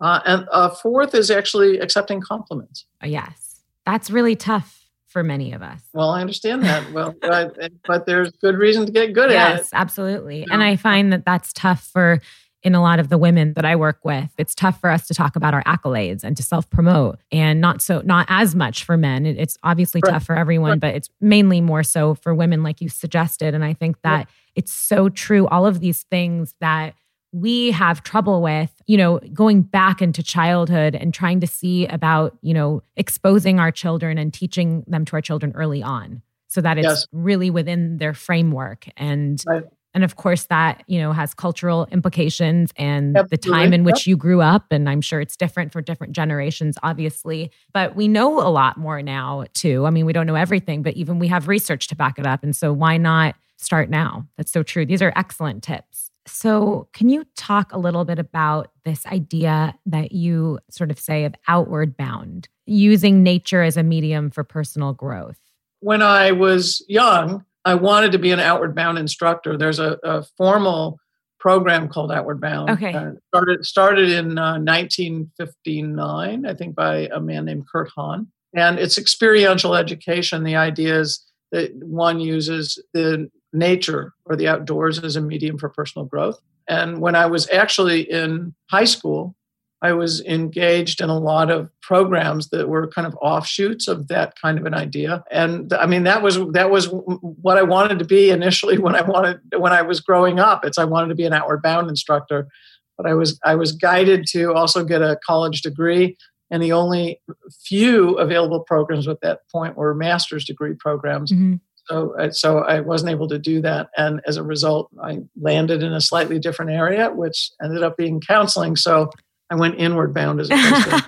Uh, and uh, fourth is actually accepting compliments. Uh, yes, that's really tough for many of us. Well, I understand that. [LAUGHS] well, but, but, there's good reason to get good yes, at it. Yes, absolutely. And I find that that's tough for in a lot of the women that I work with, it's tough for us to talk about our accolades and to self promote, and not so, not as much for men. It's obviously right. tough for everyone, right. but it's mainly more so for women, like you suggested. And I think that yeah. it's so true. All of these things that we have trouble with, you know, going back into childhood and trying to see about, you know, exposing our children and teaching them to our children early on so that it's yes. really within their framework and right and of course that you know has cultural implications and Absolutely. the time in which you grew up and i'm sure it's different for different generations obviously. But we know a lot more now too. I mean we don't know everything but even we have research to back it up. And so why not start now? That's so true. These are excellent tips. So can you talk a little bit about this idea that you sort of say of outward bound using nature as a medium for personal growth? When i was young I wanted to be an outward bound instructor. There's a, a formal program called Outward Bound. Okay. Uh, started started in uh, 1959, I think, by a man named Kurt Hahn. And it's experiential education. The idea is that one uses the nature or the outdoors as a medium for personal growth. And when I was actually in high school, I was engaged in a lot of programs that were kind of offshoots of that kind of an idea. And I mean, that was that was what I wanted to be initially [LAUGHS] when I wanted when I was growing up. It's I wanted to be an outward bound instructor, but I was I was guided to also get a college degree. And the only few available programs at that point were master's degree programs. Mm-hmm. So, uh, so I wasn't able to do that, and as a result, I landed in a slightly different area, which ended up being counseling. So I went inward bound as opposed [LAUGHS] to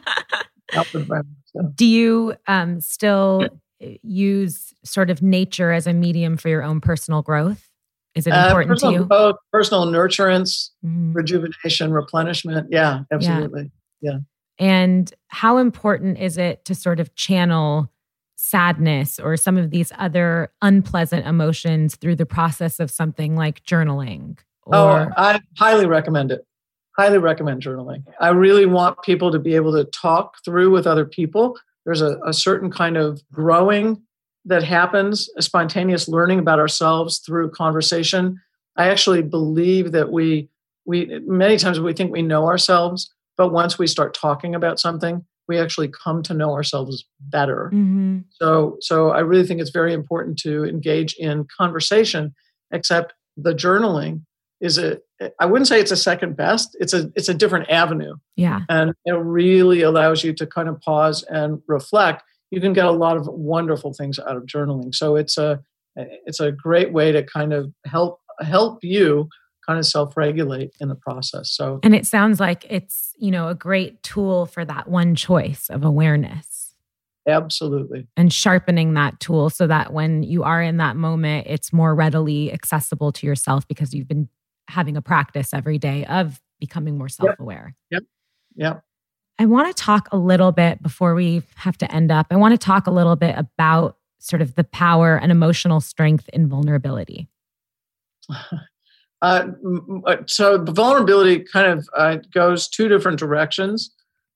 outward bound. So. Do you um, still use sort of nature as a medium for your own personal growth? Is it uh, important uh, personal, to you? Both personal nurturance, mm-hmm. rejuvenation, replenishment. Yeah, absolutely. Yeah. yeah. And how important is it to sort of channel sadness or some of these other unpleasant emotions through the process of something like journaling? Oh, or- oh, I highly recommend it highly recommend journaling. I really want people to be able to talk through with other people. There's a, a certain kind of growing that happens, a spontaneous learning about ourselves through conversation. I actually believe that we we many times we think we know ourselves, but once we start talking about something, we actually come to know ourselves better. Mm-hmm. So so I really think it's very important to engage in conversation, except the journaling is a I wouldn't say it's a second best. It's a it's a different avenue. Yeah. And it really allows you to kind of pause and reflect. You can get a lot of wonderful things out of journaling. So it's a it's a great way to kind of help help you kind of self-regulate in the process. So And it sounds like it's, you know, a great tool for that one choice of awareness. Absolutely. And sharpening that tool so that when you are in that moment, it's more readily accessible to yourself because you've been having a practice every day of becoming more self-aware. Yep. Yep. I want to talk a little bit before we have to end up. I want to talk a little bit about sort of the power and emotional strength in vulnerability. [LAUGHS] Uh, uh, so the vulnerability kind of uh, goes two different directions,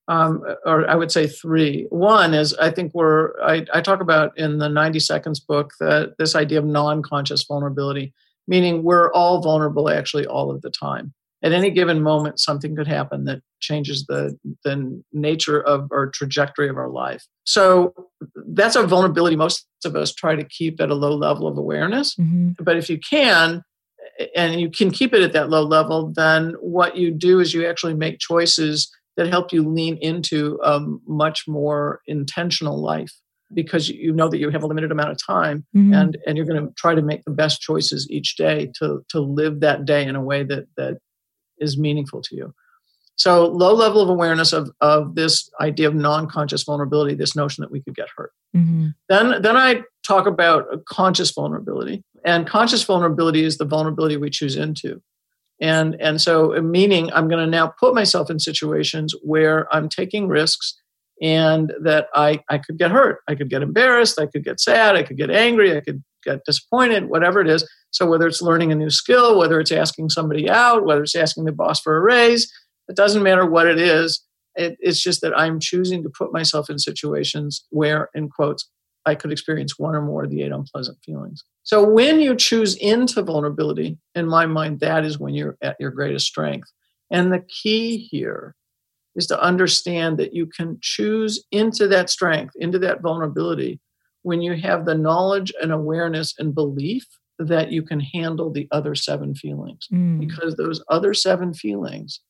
um, or I would say three. One is I think we're I, I talk about in the 90 seconds book that this idea of non-conscious vulnerability meaning we're all vulnerable actually all of the time. At any given moment, something could happen that changes the, the nature of our trajectory of our life. So that's a vulnerability most of us try to keep at a low level of awareness. Mm-hmm. But if you can, and you can keep it at that low level, then what you do is you actually make choices that help you lean into a much more intentional life. Because you know that you have a limited amount of time mm-hmm. and and you're going to try to make the best choices each day to to live that day in a way that that is meaningful to you so low level of awareness of of this idea of non-conscious vulnerability this notion that we could get hurt mm-hmm. then then i talk about conscious vulnerability and conscious vulnerability is the vulnerability we choose into and and so meaning i'm going to now put myself in situations where i'm taking risks and that I, I could get hurt. I could get embarrassed. I could get sad. I could get angry. I could get disappointed, whatever it is. So, whether it's learning a new skill, whether it's asking somebody out, whether it's asking the boss for a raise, it doesn't matter what it is. It, it's just that I'm choosing to put myself in situations where, in quotes, I could experience one or more of the eight unpleasant feelings. So, when you choose into vulnerability, in my mind, that is when you're at your greatest strength. And the key here is to understand that you can choose into that strength, into that vulnerability, when you have the knowledge and awareness and belief that you can handle the other seven feelings. Mm. Because those other seven feelings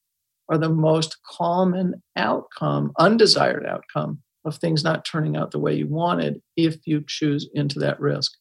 are the most common outcome, undesired outcome of things not turning out the way you wanted if you choose into that risk.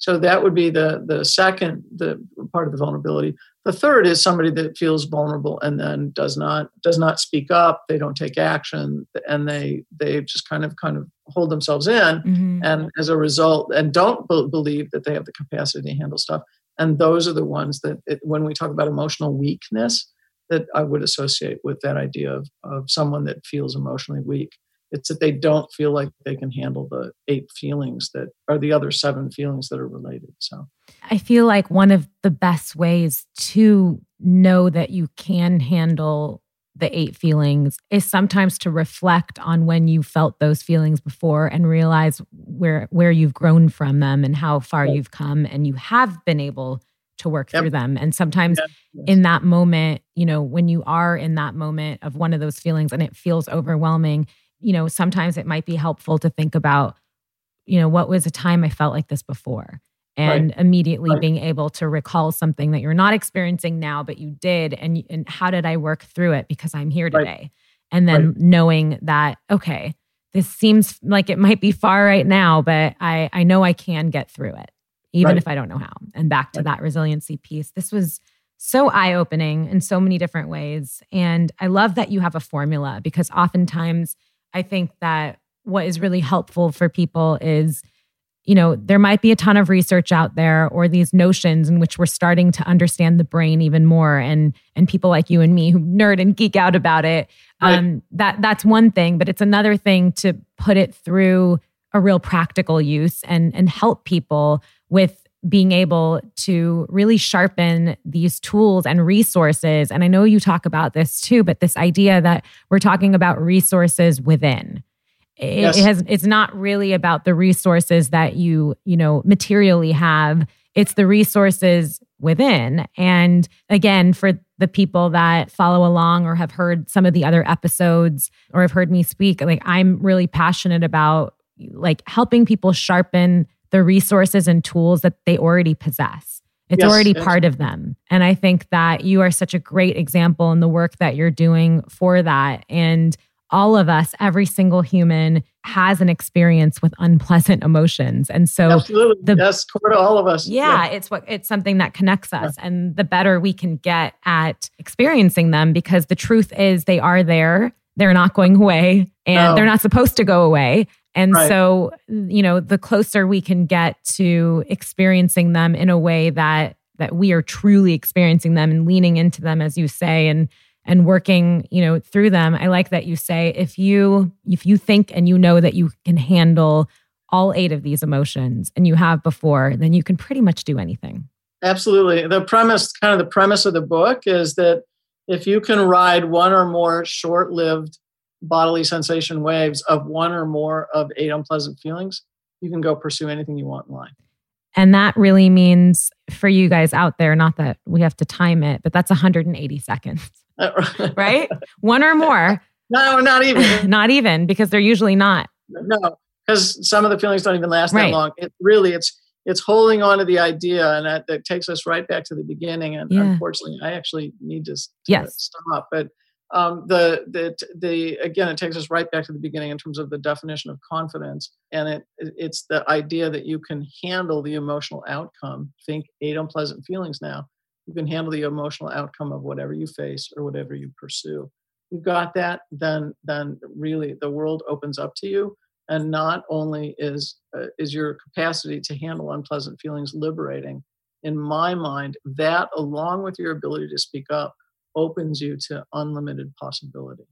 So that would be the the second the part of the vulnerability. The third is somebody that feels vulnerable and then does not does not speak up. They don't take action, and they they just kind of kind of hold themselves in, mm-hmm. and as a result, and don't be- believe that they have the capacity to handle stuff. And those are the ones that, it, when we talk about emotional weakness, that I would associate with that idea of of someone that feels emotionally weak. It's that they don't feel like they can handle the eight feelings that are the other seven feelings that are related. So I feel like one of the best ways to know that you can handle the eight feelings is sometimes to reflect on when you felt those feelings before and realize where where you've grown from them and how far right. you've come and you have been able to work yep. through them and sometimes yes. in that moment you know when you are in that moment of one of those feelings and it feels overwhelming you know, sometimes it might be helpful to think about, you know, what was a time I felt like this before? And right. immediately right. being able to recall something that you're not experiencing now, but you did. And, and how did I work through it because I'm here today? Right. And then knowing that, okay, this seems like it might be far right now, but I, I know I can get through it, even if I don't know how. And back to that resiliency piece. This was so eye opening in so many different ways. And I love that you have a formula because oftentimes, I think that what is really helpful for people is you know there might be a ton of research out there or these notions in which we're starting to understand the brain even more and and people like you and me who nerd and geek out about it right. um that that's one thing but it's another thing to put it through a real practical use and and help people with being able to really sharpen these tools and resources. And I know you talk about this too, but this idea that we're talking about resources within. It, yes. it has it's not really about the resources that you, you know, materially have. It's the resources within. And again, for the people that follow along or have heard some of the other episodes or have heard me speak, like I'm really passionate about like helping people sharpen the resources and tools that they already possess. It's yes, already yes. part of them. And I think that you are such a great example in the work that you're doing for that. And all of us, every single human has an experience with unpleasant emotions. And so Absolutely. the yes, core to all of us. Yeah, yeah, it's what it's something that connects us. Yeah. And the better we can get at experiencing them, because the truth is they are there. They're not going away and no. they're not supposed to go away. And right. so, you know, the closer we can get to experiencing them in a way that that we are truly experiencing them and leaning into them as you say and and working, you know, through them. I like that you say if you if you think and you know that you can handle all eight of these emotions and you have before, then you can pretty much do anything. Absolutely. The premise kind of the premise of the book is that if you can ride one or more short-lived bodily sensation waves of one or more of eight unpleasant feelings, you can go pursue anything you want in life. And that really means for you guys out there, not that we have to time it, but that's 180 seconds, [LAUGHS] right? One or more. No, not even. [LAUGHS] not even because they're usually not. No, because some of the feelings don't even last right. that long. It really, it's it's holding on to the idea, and that, that takes us right back to the beginning. And yeah. unfortunately, I actually need to, to yes. stop. But um, the the the again, it takes us right back to the beginning in terms of the definition of confidence, and it it's the idea that you can handle the emotional outcome. Think eight unpleasant feelings now. You can handle the emotional outcome of whatever you face or whatever you pursue. You've got that, then then really the world opens up to you, and not only is uh, is your capacity to handle unpleasant feelings liberating. In my mind, that along with your ability to speak up opens you to unlimited possibility.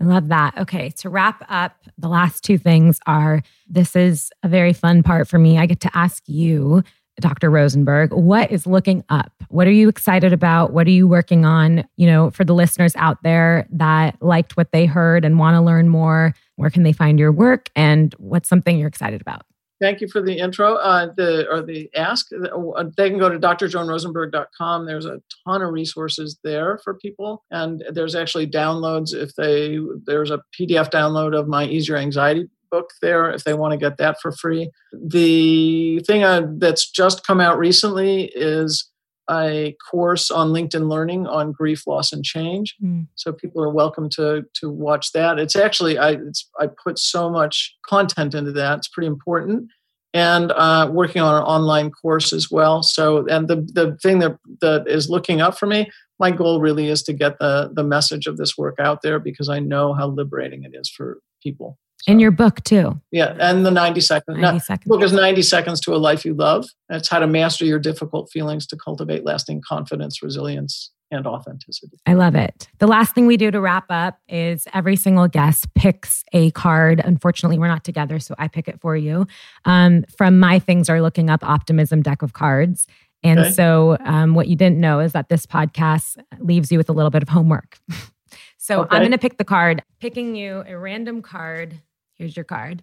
I love that. Okay, to wrap up, the last two things are this is a very fun part for me. I get to ask you, Dr. Rosenberg, what is looking up? What are you excited about? What are you working on? You know, for the listeners out there that liked what they heard and want to learn more, where can they find your work and what's something you're excited about? Thank you for the intro uh, the or the ask. Uh, they can go to drjoanrosenberg.com there's a ton of resources there for people. And there's actually downloads if they there's a pdf download of my ease your anxiety book there if they want to get that for free. The thing uh, that's just come out recently is a course on LinkedIn Learning on grief, loss, and change. Mm. So people are welcome to to watch that. It's actually I it's I put so much content into that. It's pretty important, and uh, working on an online course as well. So and the the thing that that is looking up for me, my goal really is to get the the message of this work out there because I know how liberating it is for people. So, in your book too. Yeah, and the 90 seconds. 90 seconds. book is 90 seconds to a life you love. It's how to master your difficult feelings to cultivate lasting confidence, resilience, and authenticity. I love it. The last thing we do to wrap up is every single guest picks a card. Unfortunately, we're not together, so I pick it for you. Um, from my things are looking up optimism deck of cards. And okay. so, um, what you didn't know is that this podcast leaves you with a little bit of homework. [LAUGHS] so, okay. I'm going to pick the card, picking you a random card Here's your card.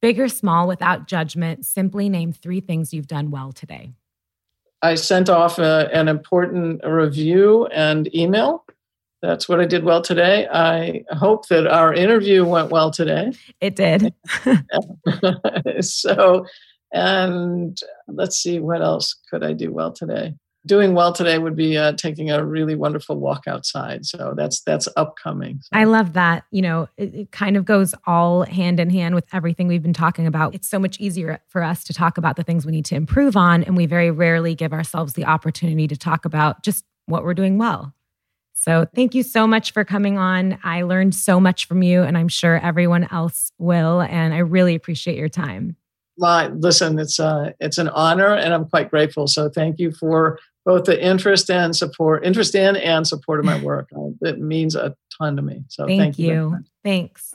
Big or small, without judgment, simply name three things you've done well today. I sent off a, an important review and email. That's what I did well today. I hope that our interview went well today. It did. [LAUGHS] [LAUGHS] so, and let's see, what else could I do well today? Doing well today would be uh, taking a really wonderful walk outside. So that's that's upcoming. So. i love that. You know it, it, kind of goes all hand in hand with everything we've been talking about. It's so much easier for us to talk about the things we need to improve on and we very rarely give ourselves the opportunity to talk about just what we're doing well. So thank you so much for coming on. I learned so much from you and i'm sure everyone else will and i really appreciate your time. Well, listen, it's uh, it's an honor, and I'm quite grateful. So, thank you for both the interest and support, interest in and support of my [LAUGHS] work. Uh, it means a ton to me. So thank, thank you. you Thanks.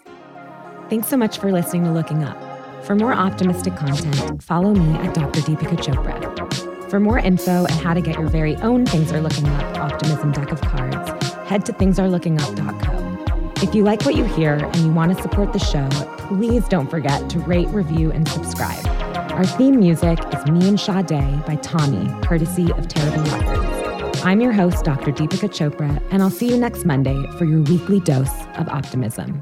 Thanks so much for listening to Looking Up. For more optimistic content, follow me at Dr. Deepika Chopra. For more info and how to get your very own Things Are Looking Up optimism deck of cards, head to thingsarelookingUp.co. If you like what you hear and you want to support the show, please don't forget to rate, review, and subscribe. Our theme music is Me and Sade by Tommy, courtesy of Terrible Records. I'm your host, Dr. Deepika Chopra, and I'll see you next Monday for your weekly dose of optimism.